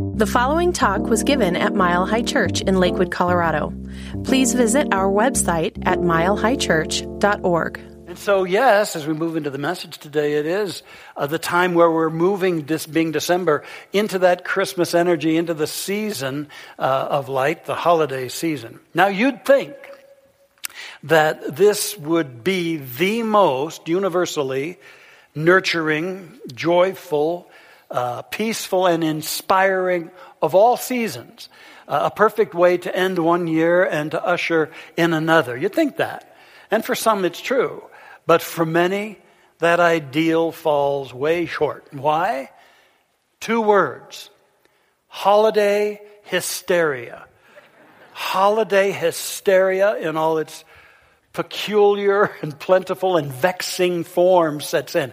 The following talk was given at Mile High Church in Lakewood, Colorado. Please visit our website at milehighchurch.org. And so, yes, as we move into the message today, it is uh, the time where we're moving, this being December, into that Christmas energy, into the season uh, of light, the holiday season. Now, you'd think that this would be the most universally nurturing, joyful, uh, peaceful, and inspiring of all seasons. Uh, a perfect way to end one year and to usher in another. You'd think that. And for some, it's true. But for many, that ideal falls way short. Why? Two words holiday hysteria. Holiday hysteria in all its peculiar and plentiful and vexing forms sets in.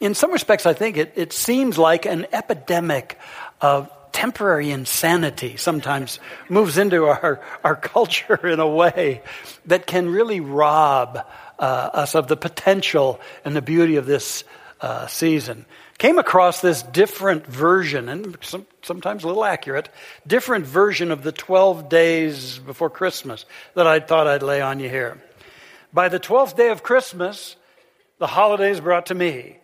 In some respects, I think it, it seems like an epidemic of temporary insanity sometimes moves into our, our culture in a way that can really rob uh, us of the potential and the beauty of this uh, season. Came across this different version, and some, sometimes a little accurate, different version of the 12 days before Christmas that I thought I'd lay on you here. By the 12th day of Christmas, the holidays brought to me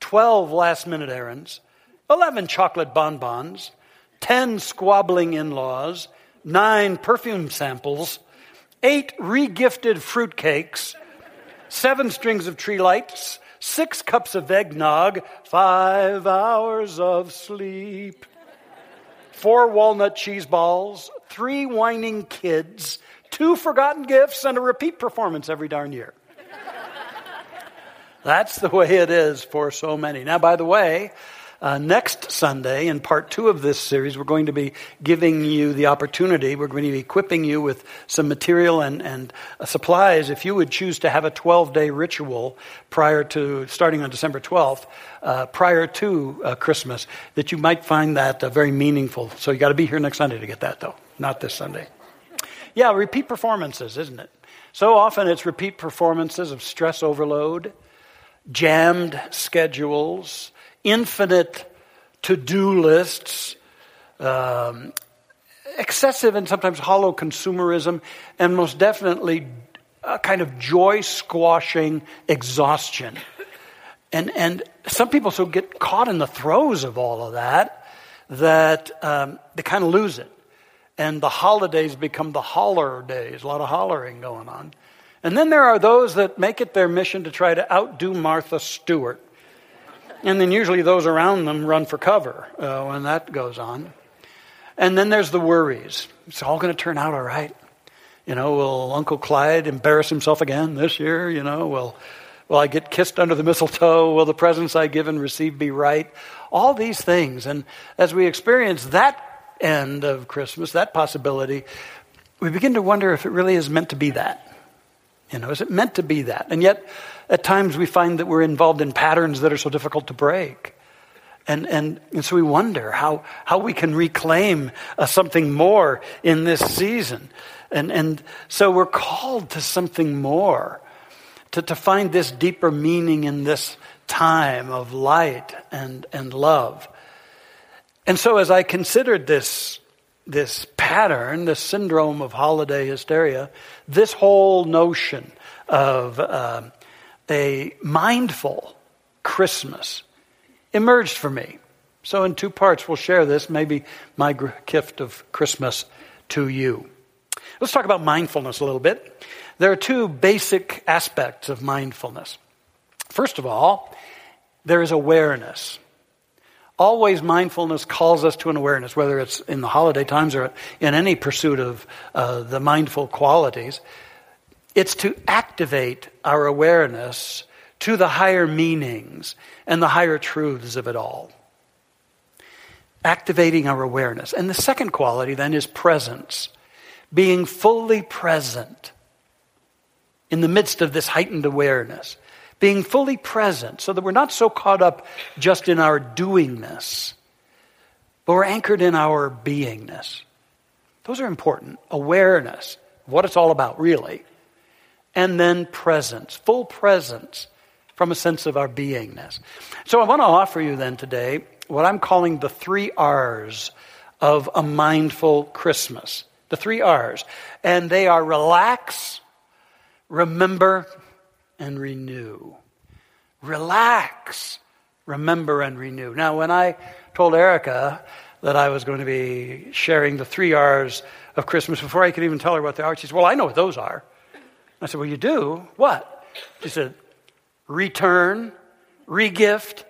12 last minute errands, 11 chocolate bonbons, 10 squabbling in laws, 9 perfume samples, 8 regifted fruitcakes, seven strings of tree lights, six cups of eggnog, five hours of sleep, four walnut cheese balls, three whining kids, two forgotten gifts, and a repeat performance every darn year. That's the way it is for so many. Now, by the way, uh, next Sunday, in part two of this series, we're going to be giving you the opportunity, we're going to be equipping you with some material and, and uh, supplies if you would choose to have a 12 day ritual prior to, starting on December 12th, uh, prior to uh, Christmas, that you might find that uh, very meaningful. So you got to be here next Sunday to get that, though, not this Sunday. Yeah, repeat performances, isn't it? So often it's repeat performances of stress overload, jammed schedules, infinite to do lists, um, excessive and sometimes hollow consumerism, and most definitely a kind of joy squashing exhaustion. And, and some people so get caught in the throes of all of that that um, they kind of lose it. And the holidays become the holler days, a lot of hollering going on. And then there are those that make it their mission to try to outdo Martha Stewart and then usually those around them run for cover uh, when that goes on. And then there's the worries. It's all going to turn out all right. You know, will Uncle Clyde embarrass himself again this year? You know, will, will I get kissed under the mistletoe? Will the presents I give and receive be right? All these things. And as we experience that end of Christmas, that possibility, we begin to wonder if it really is meant to be that. You know, is it meant to be that? And yet, at times we find that we're involved in patterns that are so difficult to break. And, and, and so we wonder how, how we can reclaim uh, something more in this season. And, and so we're called to something more, to, to find this deeper meaning in this time of light and, and love. And so as I considered this, this pattern, this syndrome of holiday hysteria, this whole notion of um, a mindful Christmas emerged for me. So, in two parts, we'll share this, maybe my gift of Christmas to you. Let's talk about mindfulness a little bit. There are two basic aspects of mindfulness. First of all, there is awareness. Always mindfulness calls us to an awareness, whether it's in the holiday times or in any pursuit of uh, the mindful qualities. It's to activate our awareness to the higher meanings and the higher truths of it all. Activating our awareness. And the second quality then is presence. Being fully present in the midst of this heightened awareness. Being fully present so that we're not so caught up just in our doingness, but we're anchored in our beingness. Those are important. Awareness, what it's all about, really and then presence, full presence from a sense of our beingness. So I want to offer you then today what I'm calling the three R's of a mindful Christmas. The three R's. And they are relax, remember, and renew. Relax, remember, and renew. Now, when I told Erica that I was going to be sharing the three R's of Christmas, before I could even tell her what they are, she said, Well, I know what those are. I said, Well, you do? What? She said, Return, regift,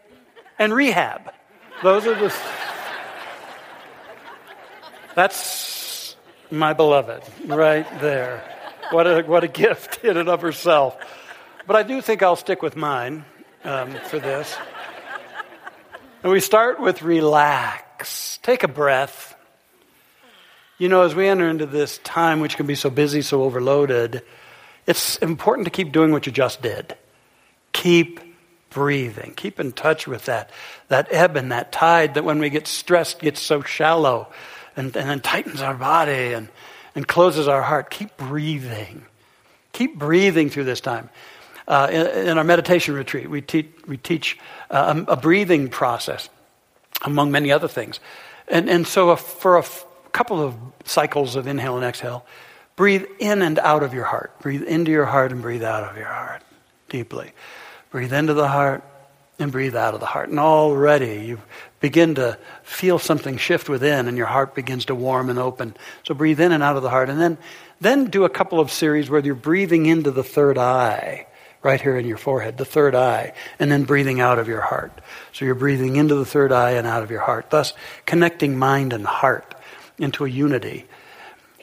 and rehab. Those are the. That's my beloved right there. What a, what a gift in and of herself. But I do think I'll stick with mine um, for this. And we start with relax. Take a breath. You know, as we enter into this time, which can be so busy, so overloaded, it's important to keep doing what you just did. Keep breathing. Keep in touch with that, that ebb and that tide that when we get stressed gets so shallow and, and then tightens our body and, and closes our heart. Keep breathing. Keep breathing through this time. Uh, in, in, our meditation retreat, we, te- we teach uh, a, a, breathing process, among many other things. And, and so, a, for a f- couple of cycles of inhale and exhale, breathe in and out of your heart. Breathe into your heart and breathe out of your heart deeply. Breathe into the heart and breathe out of the heart. And already you begin to feel something shift within and your heart begins to warm and open. So breathe in and out of the heart. And then, then do a couple of series where you're breathing into the third eye, right here in your forehead, the third eye, and then breathing out of your heart. So you're breathing into the third eye and out of your heart, thus connecting mind and heart into a unity.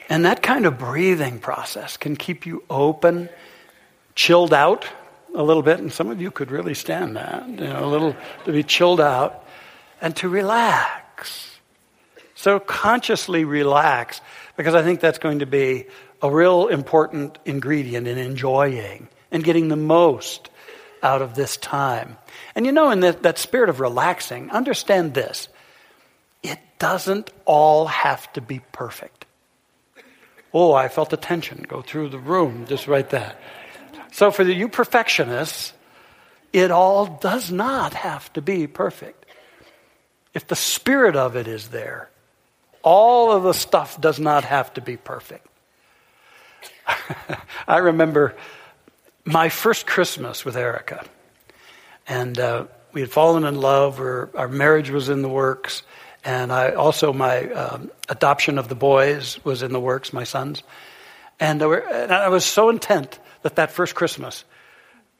And that kind of breathing process can keep you open, chilled out, a little bit, and some of you could really stand that, you know, a little to be chilled out and to relax. So consciously relax, because I think that's going to be a real important ingredient in enjoying and getting the most out of this time. And you know, in that, that spirit of relaxing, understand this it doesn't all have to be perfect. Oh, I felt the tension go through the room just right there. So, for the, you perfectionists, it all does not have to be perfect. If the spirit of it is there, all of the stuff does not have to be perfect. I remember my first Christmas with Erica, and uh, we had fallen in love, or our marriage was in the works, and I also my um, adoption of the boys was in the works, my sons, and, uh, and I was so intent that that first Christmas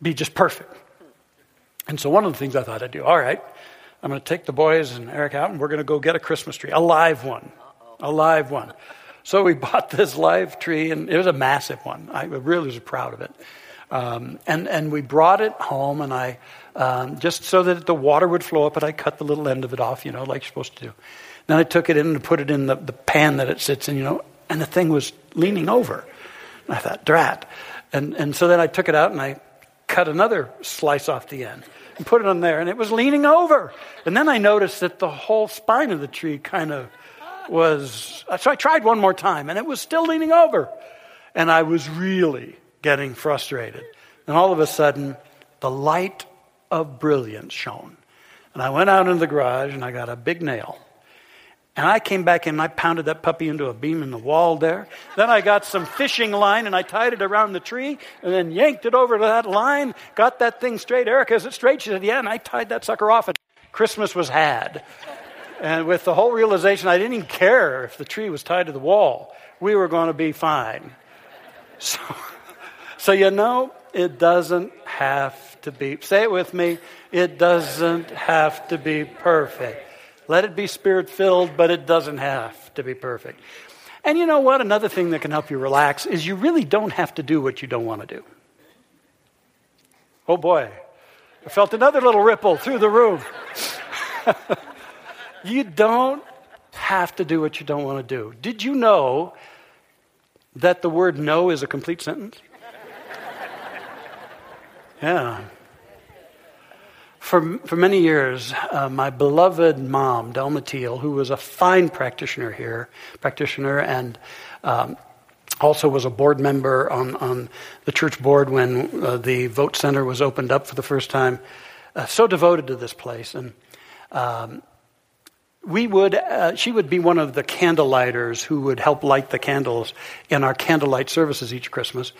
be just perfect. And so one of the things I thought I'd do, all right, I'm going to take the boys and Eric out and we're going to go get a Christmas tree, a live one, a live one. So we bought this live tree and it was a massive one. I really was proud of it. Um, and, and we brought it home and I, um, just so that the water would flow up, and I cut the little end of it off, you know, like you're supposed to do. Then I took it in and put it in the, the pan that it sits in, you know, and the thing was leaning over. And I thought, drat. And, and so then I took it out and I cut another slice off the end and put it on there, and it was leaning over. And then I noticed that the whole spine of the tree kind of was. So I tried one more time, and it was still leaning over. And I was really getting frustrated. And all of a sudden, the light of brilliance shone. And I went out into the garage and I got a big nail and I came back in and I pounded that puppy into a beam in the wall there. Then I got some fishing line and I tied it around the tree and then yanked it over to that line, got that thing straight. Erica, is it straight? She said, Yeah, and I tied that sucker off and Christmas was had. And with the whole realization, I didn't even care if the tree was tied to the wall. We were going to be fine. So, so you know, it doesn't have to be, say it with me, it doesn't have to be perfect. Let it be spirit filled, but it doesn't have to be perfect. And you know what? Another thing that can help you relax is you really don't have to do what you don't want to do. Oh boy, I felt another little ripple through the room. you don't have to do what you don't want to do. Did you know that the word no is a complete sentence? Yeah. For, for many years, uh, my beloved mom, Delma Teel, who was a fine practitioner here, practitioner, and um, also was a board member on, on the church board when uh, the vote center was opened up for the first time, uh, so devoted to this place. And um, we would, uh, she would be one of the candlelighters who would help light the candles in our candlelight services each Christmas.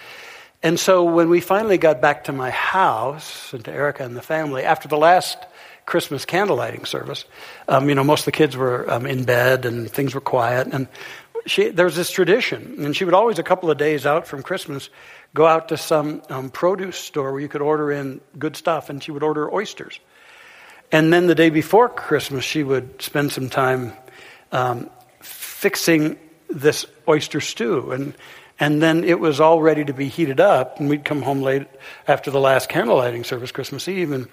And so when we finally got back to my house and to Erica and the family, after the last Christmas candlelighting service, um, you know, most of the kids were um, in bed and things were quiet. And she, there was this tradition, and she would always, a couple of days out from Christmas, go out to some um, produce store where you could order in good stuff, and she would order oysters. And then the day before Christmas, she would spend some time um, fixing this oyster stew. And, and then it was all ready to be heated up. And we'd come home late after the last candle lighting service, Christmas Eve, and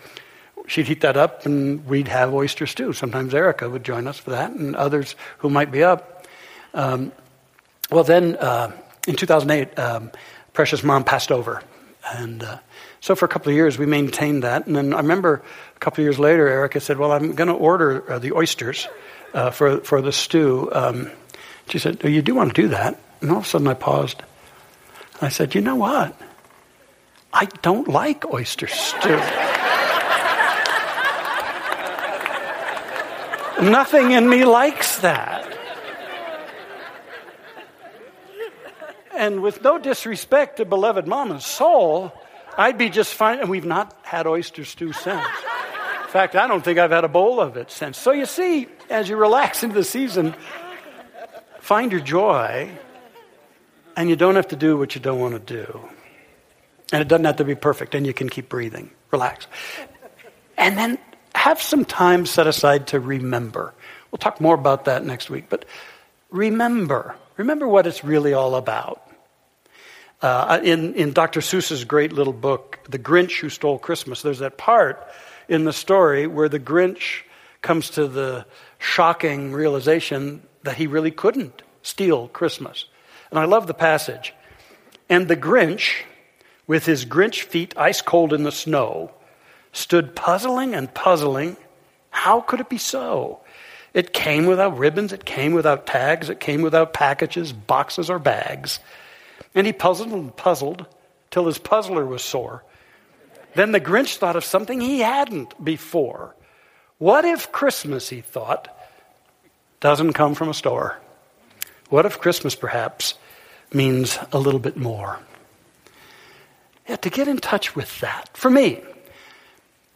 she'd heat that up and we'd have oyster stew. Sometimes Erica would join us for that, and others who might be up. Um, well, then uh, in 2008, um, Precious Mom passed over. And uh, so for a couple of years, we maintained that. And then I remember a couple of years later, Erica said, Well, I'm going to order uh, the oysters uh, for, for the stew. Um, she said, oh, You do want to do that? And all of a sudden, I paused. I said, You know what? I don't like oyster stew. Nothing in me likes that. And with no disrespect to beloved mama's soul, I'd be just fine. And we've not had oyster stew since. In fact, I don't think I've had a bowl of it since. So you see, as you relax into the season, find your joy, and you don't have to do what you don't want to do. And it doesn't have to be perfect, and you can keep breathing. Relax. And then have some time set aside to remember. We'll talk more about that next week, but remember. Remember what it's really all about. Uh, in, in Dr. Seuss's great little book, The Grinch Who Stole Christmas, there's that part in the story where the Grinch comes to the shocking realization that he really couldn't steal Christmas. And I love the passage. And the Grinch, with his Grinch feet ice cold in the snow, stood puzzling and puzzling. How could it be so? It came without ribbons, it came without tags, it came without packages, boxes, or bags. And he puzzled and puzzled till his puzzler was sore. Then the Grinch thought of something he hadn't before. What if Christmas, he thought, doesn't come from a store? What if Christmas perhaps means a little bit more? Yeah, to get in touch with that, for me,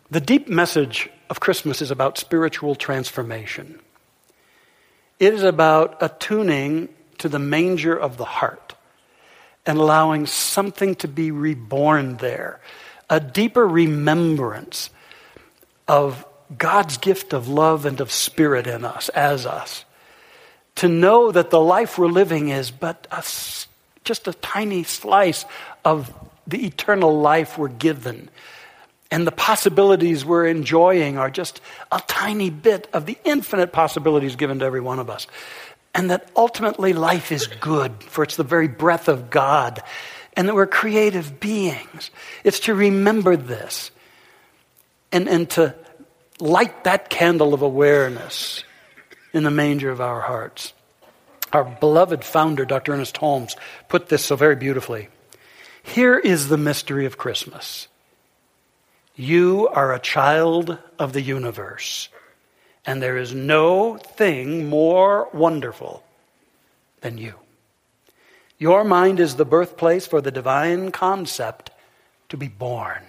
the deep message of Christmas is about spiritual transformation. It is about attuning to the manger of the heart and allowing something to be reborn there. A deeper remembrance of God's gift of love and of spirit in us, as us. To know that the life we're living is but a, just a tiny slice of the eternal life we're given. And the possibilities we're enjoying are just a tiny bit of the infinite possibilities given to every one of us and that ultimately life is good, for it's the very breath of God, and that we're creative beings. It's to remember this and, and to light that candle of awareness in the manger of our hearts. Our beloved founder, Dr. Ernest Holmes, put this so very beautifully. Here is the mystery of Christmas. You are a child of the universe. And there is no thing more wonderful than you. Your mind is the birthplace for the divine concept to be born.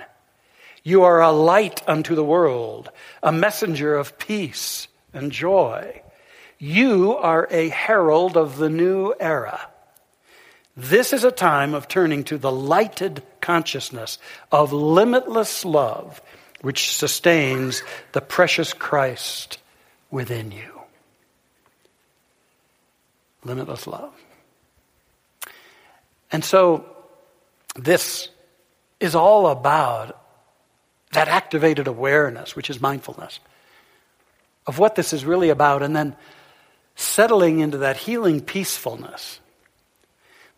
You are a light unto the world, a messenger of peace and joy. You are a herald of the new era. This is a time of turning to the lighted consciousness of limitless love, which sustains the precious Christ within you. Limitless love. And so, this is all about that activated awareness, which is mindfulness, of what this is really about, and then settling into that healing peacefulness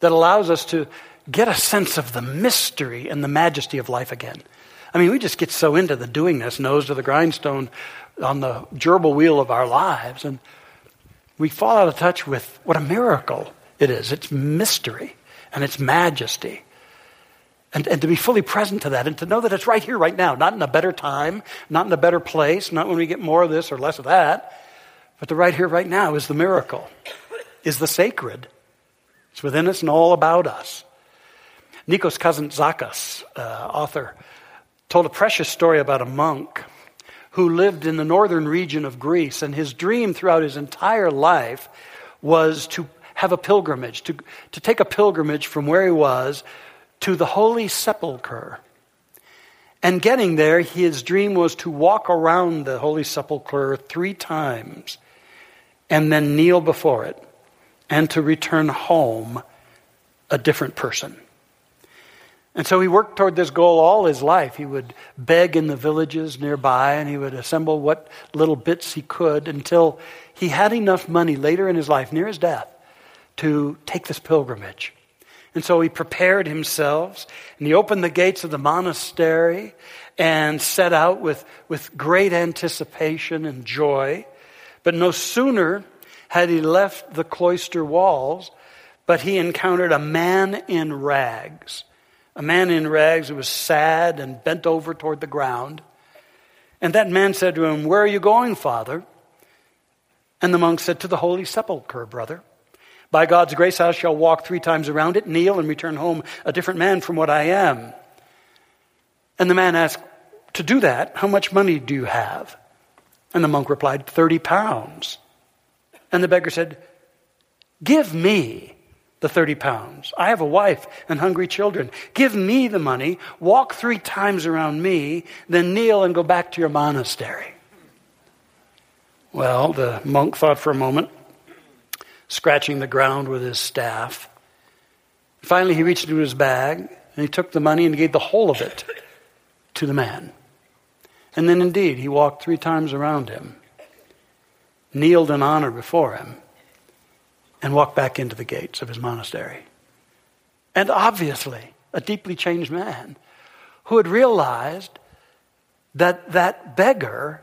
that allows us to get a sense of the mystery and the majesty of life again. I mean, we just get so into the doingness, nose to the grindstone on the gerbil wheel of our lives, and we fall out of touch with what a miracle it is. It's mystery and it's majesty. And, and to be fully present to that and to know that it's right here, right now, not in a better time, not in a better place, not when we get more of this or less of that. But the right here, right now is the miracle, is the sacred. It's within us and all about us. Nikos Kazantzakis, uh, author, told a precious story about a monk who lived in the northern region of Greece, and his dream throughout his entire life was to have a pilgrimage, to, to take a pilgrimage from where he was to the Holy Sepulchre. And getting there, his dream was to walk around the Holy Sepulchre three times and then kneel before it and to return home a different person. And so he worked toward this goal all his life. He would beg in the villages nearby and he would assemble what little bits he could until he had enough money later in his life, near his death, to take this pilgrimage. And so he prepared himself and he opened the gates of the monastery and set out with, with great anticipation and joy. But no sooner had he left the cloister walls, but he encountered a man in rags. A man in rags who was sad and bent over toward the ground. And that man said to him, Where are you going, Father? And the monk said, To the Holy Sepulchre, brother. By God's grace, I shall walk three times around it, kneel, and return home a different man from what I am. And the man asked, To do that, how much money do you have? And the monk replied, 30 pounds. And the beggar said, Give me the 30 pounds. I have a wife and hungry children. Give me the money, walk three times around me, then kneel and go back to your monastery. Well, the monk thought for a moment scratching the ground with his staff. Finally, he reached into his bag and he took the money and gave the whole of it to the man. And then, indeed, he walked three times around him, kneeled in honor before him, and walked back into the gates of his monastery. And obviously, a deeply changed man who had realized that that beggar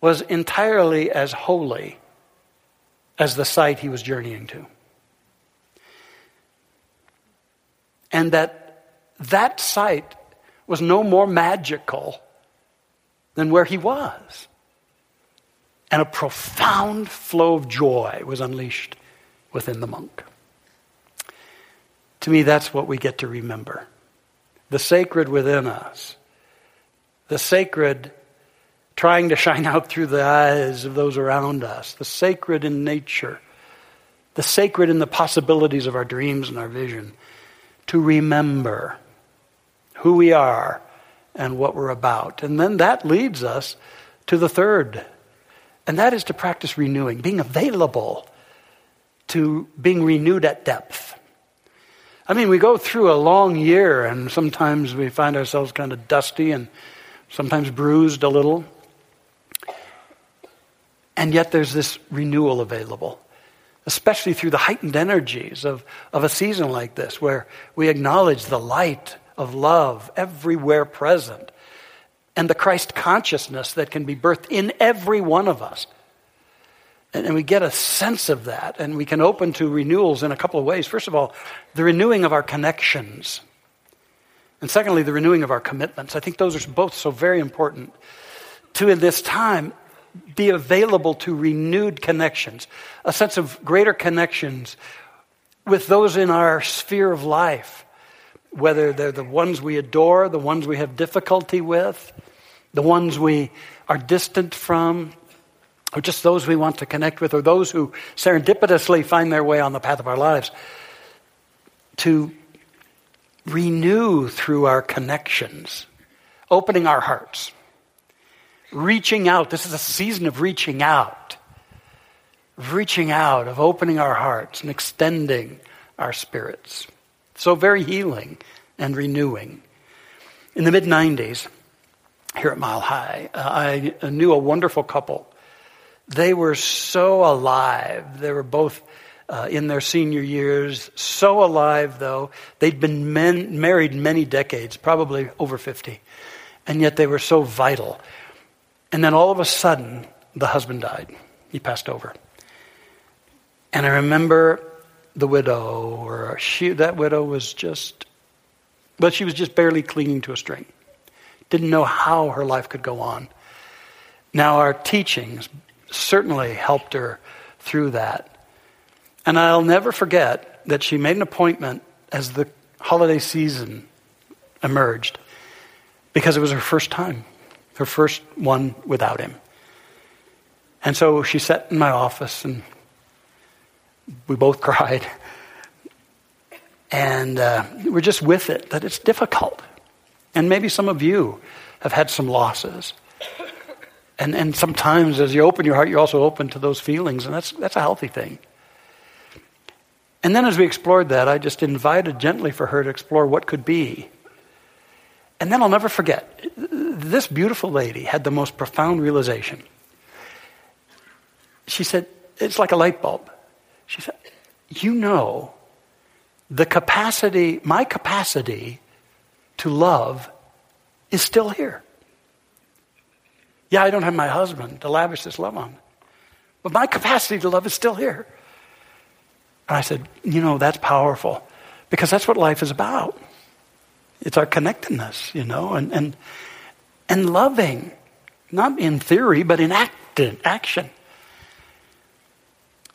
was entirely as holy as the site he was journeying to. And that that site was no more magical than where he was. And a profound flow of joy was unleashed within the monk. To me, that's what we get to remember. The sacred within us, the sacred trying to shine out through the eyes of those around us, the sacred in nature, the sacred in the possibilities of our dreams and our vision, to remember who we are and what we're about. And then that leads us to the third, and that is to practice renewing, being available to being renewed at depth. I mean, we go through a long year, and sometimes we find ourselves kind of dusty and sometimes bruised a little. And yet there's this renewal available, especially through the heightened energies of, of a season like this, where we acknowledge the light of love everywhere present and the Christ consciousness that can be birthed in every one of us. And, we get a sense of that, and we can open to renewals in a couple of ways. First of all, the renewing of our connections. And secondly, the renewing of our commitments. I think those are both so very important to, in this time, be available to renewed connections, a sense of greater connections with those in our sphere of life, whether they're the ones we adore, the ones we have difficulty with, the ones we are distant from, or just those we want to connect with, or those who serendipitously find their way on the path of our lives. To renew through our connections, opening our hearts reaching out. This is a season of reaching out, of reaching out, of opening our hearts and extending our spirits. So very healing and renewing. In the mid 90s, here at Mile High, uh, I knew a wonderful couple. They were so alive. They were both uh, in their senior years, so alive though. They'd been men, married many decades, probably over 50, and yet they were so vital. And then all of a sudden, the husband died. He passed over. And I remember the widow, or she, that widow was just, but she was just barely clinging to a string. Didn't know how her life could go on. Now, our teachings, certainly helped her through that. And I'll never forget that she made an appointment as the holiday season emerged because it was her first time, her first one without him. And so she sat in my office and we both cried. And uh, we're just with it, that it's difficult. And maybe some of you have had some losses. And, and sometimes as you open your heart, you're also open to those feelings, and that's, that's a healthy thing. And then as we explored that, I just invited gently for her to explore what could be. And then I'll never forget, this beautiful lady had the most profound realization. She said, it's like a light bulb. She said, You know, the capacity, my capacity to love is still here. Yeah, I don't have my husband to lavish this love on, but my capacity to love is still here. And I said, You know, that's powerful because that's what life is about. It's our connectedness, you know, and, and, and loving, not in theory, but in act, action.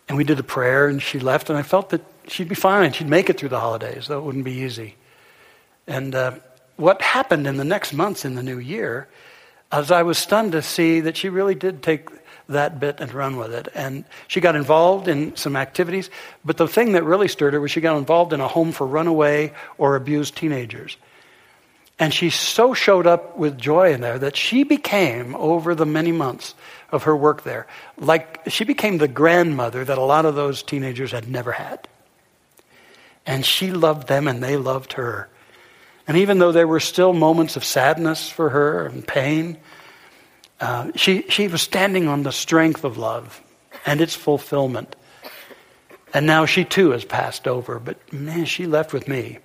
And we did a prayer, and she left, and I felt that she'd be fine. She'd make it through the holidays, though it wouldn't be easy. And uh, what happened in the next months in the new year, as I was stunned to see that she really did take that bit and run with it. And she got involved in some activities, but the thing that really stirred her was she got involved in a home for runaway or abused teenagers. And she so showed up with joy in there that she became, over the many months of her work there, like she became the grandmother that a lot of those teenagers had never had. And she loved them and they loved her. And even though there were still moments of sadness for her and pain, uh, she, she was standing on the strength of love and its fulfillment. And now she too has passed over, but man, she left with me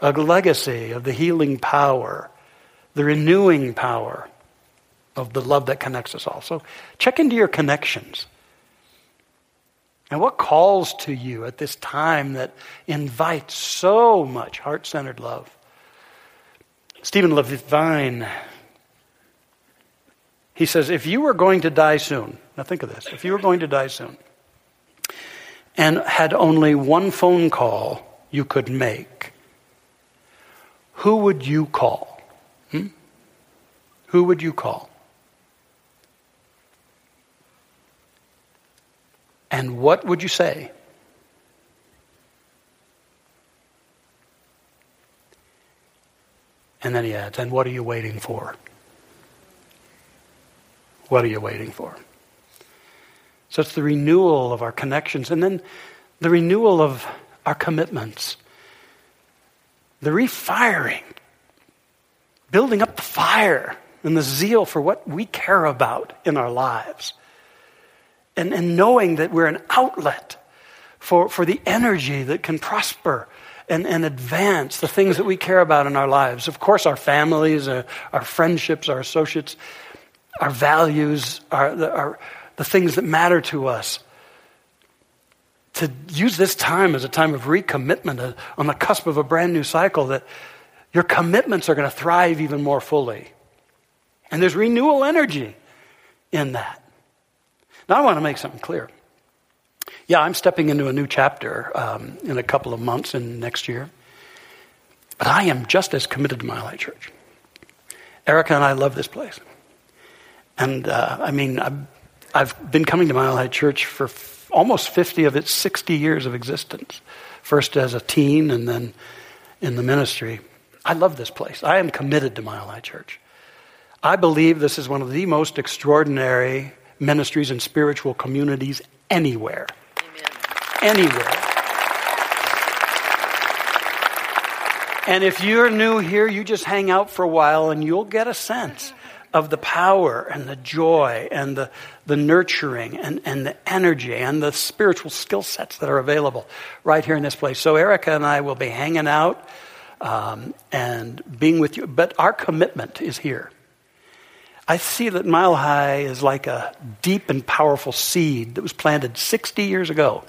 a legacy of the healing power, the renewing power of the love that connects us all. So check into your connections. And what calls to you at this time that invites so much heart centered love? Stephen Levine, he says, if you were going to die soon, now think of this, if you were going to die soon and had only one phone call you could make, who would you call? Hmm? Who would you call? And what would you say? And then he adds, and what are you waiting for? What are you waiting for? So it's the renewal of our connections and then the renewal of our commitments, the refiring, building up the fire and the zeal for what we care about in our lives and, and knowing that we're an outlet for, for the energy that can prosper and, and advance the things that we care about in our lives. Of course, our families, uh, our friendships, our associates, our values, our, the, our, the things that matter to us. To use this time as a time of recommitment uh, on the cusp of a brand new cycle, that your commitments are going to thrive even more fully. And there's renewal energy in that. Now, I want to make something clear. Yeah, I'm stepping into a new chapter um, in a couple of months and next year. But I am just as committed to Mile High Church. Erica and I love this place. And uh, I mean, I've, I've, been coming to Mile High Church for f- almost 50 of its 60 years of existence. First as a teen and then in the ministry. I love this place. I am committed to Mile High Church. I believe this is one of the most extraordinary ministries and spiritual communities anywhere. Amen. Anywhere. And if you're new here, you just hang out for a while and you'll get a sense of the power and the joy and the, the nurturing and, and the energy and the spiritual skill sets that are available right here in this place. So, Erica and I will be hanging out um, and being with you, but our commitment is here. I see that Mile High is like a deep and powerful seed that was planted 60 years ago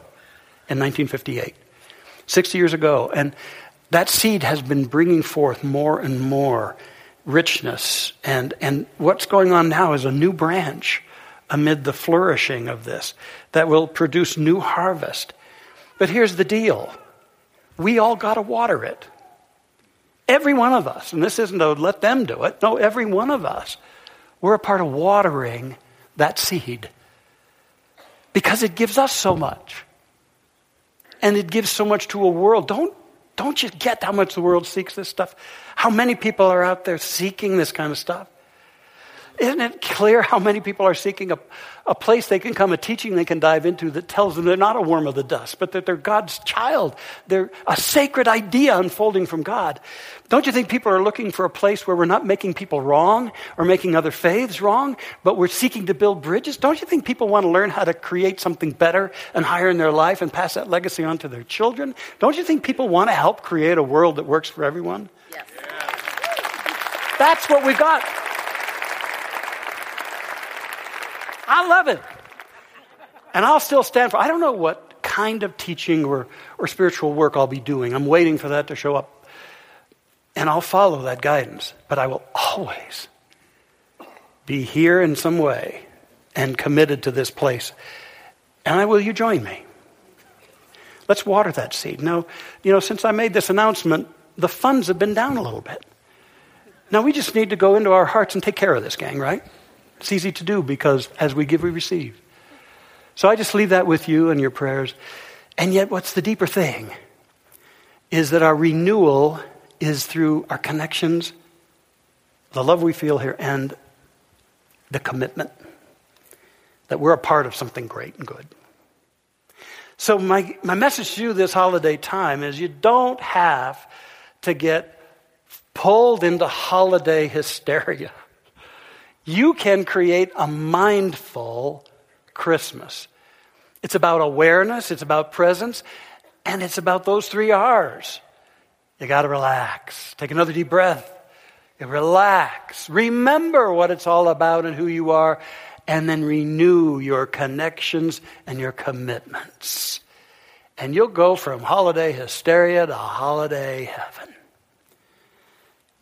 in 1958. 60 years ago. And that seed has been bringing forth more and more richness. And, and what's going on now is a new branch amid the flourishing of this that will produce new harvest. But here's the deal we all got to water it. Every one of us, and this isn't to let them do it, no, every one of us, we're a part of watering that seed because it gives us so much. And it gives so much to a world. Don't, don't you get how much the world seeks this stuff? How many people are out there seeking this kind of stuff? Isn't it clear how many people are seeking a, a place they can come, a teaching they can dive into that tells them they're not a worm of the dust, but that they're God's child? They're a sacred idea unfolding from God. Don't you think people are looking for a place where we're not making people wrong or making other faiths wrong, but we're seeking to build bridges? Don't you think people want to learn how to create something better and higher in their life and pass that legacy on to their children? Don't you think people want to help create a world that works for everyone? Yes. That's what we've got. I love it. And I'll still stand for I don't know what kind of teaching or, or spiritual work I'll be doing. I'm waiting for that to show up. And I'll follow that guidance. But I will always be here in some way and committed to this place. And I will you join me? Let's water that seed. Now, you know, since I made this announcement, the funds have been down a little bit. Now we just need to go into our hearts and take care of this, gang, right? It's easy to do because as we give, we receive. So I just leave that with you and your prayers. And yet, what's the deeper thing is that our renewal is through our connections, the love we feel here, and the commitment that we're a part of something great and good. So, my, my message to you this holiday time is you don't have to get pulled into holiday hysteria. You can create a mindful Christmas. It's about awareness, it's about presence, and it's about those three R's. You got to relax. Take another deep breath. You relax. Remember what it's all about and who you are, and then renew your connections and your commitments. And you'll go from holiday hysteria to holiday heaven.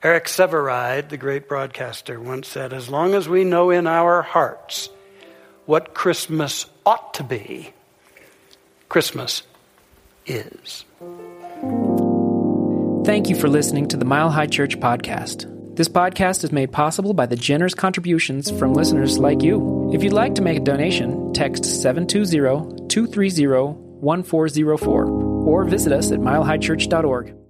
Eric Sevareid, the great broadcaster, once said, As long as we know in our hearts what Christmas ought to be, Christmas is. Thank you for listening to the Mile High Church podcast. This podcast is made possible by the generous contributions from listeners like you. If you'd like to make a donation, text 720 230 1404 or visit us at milehighchurch.org.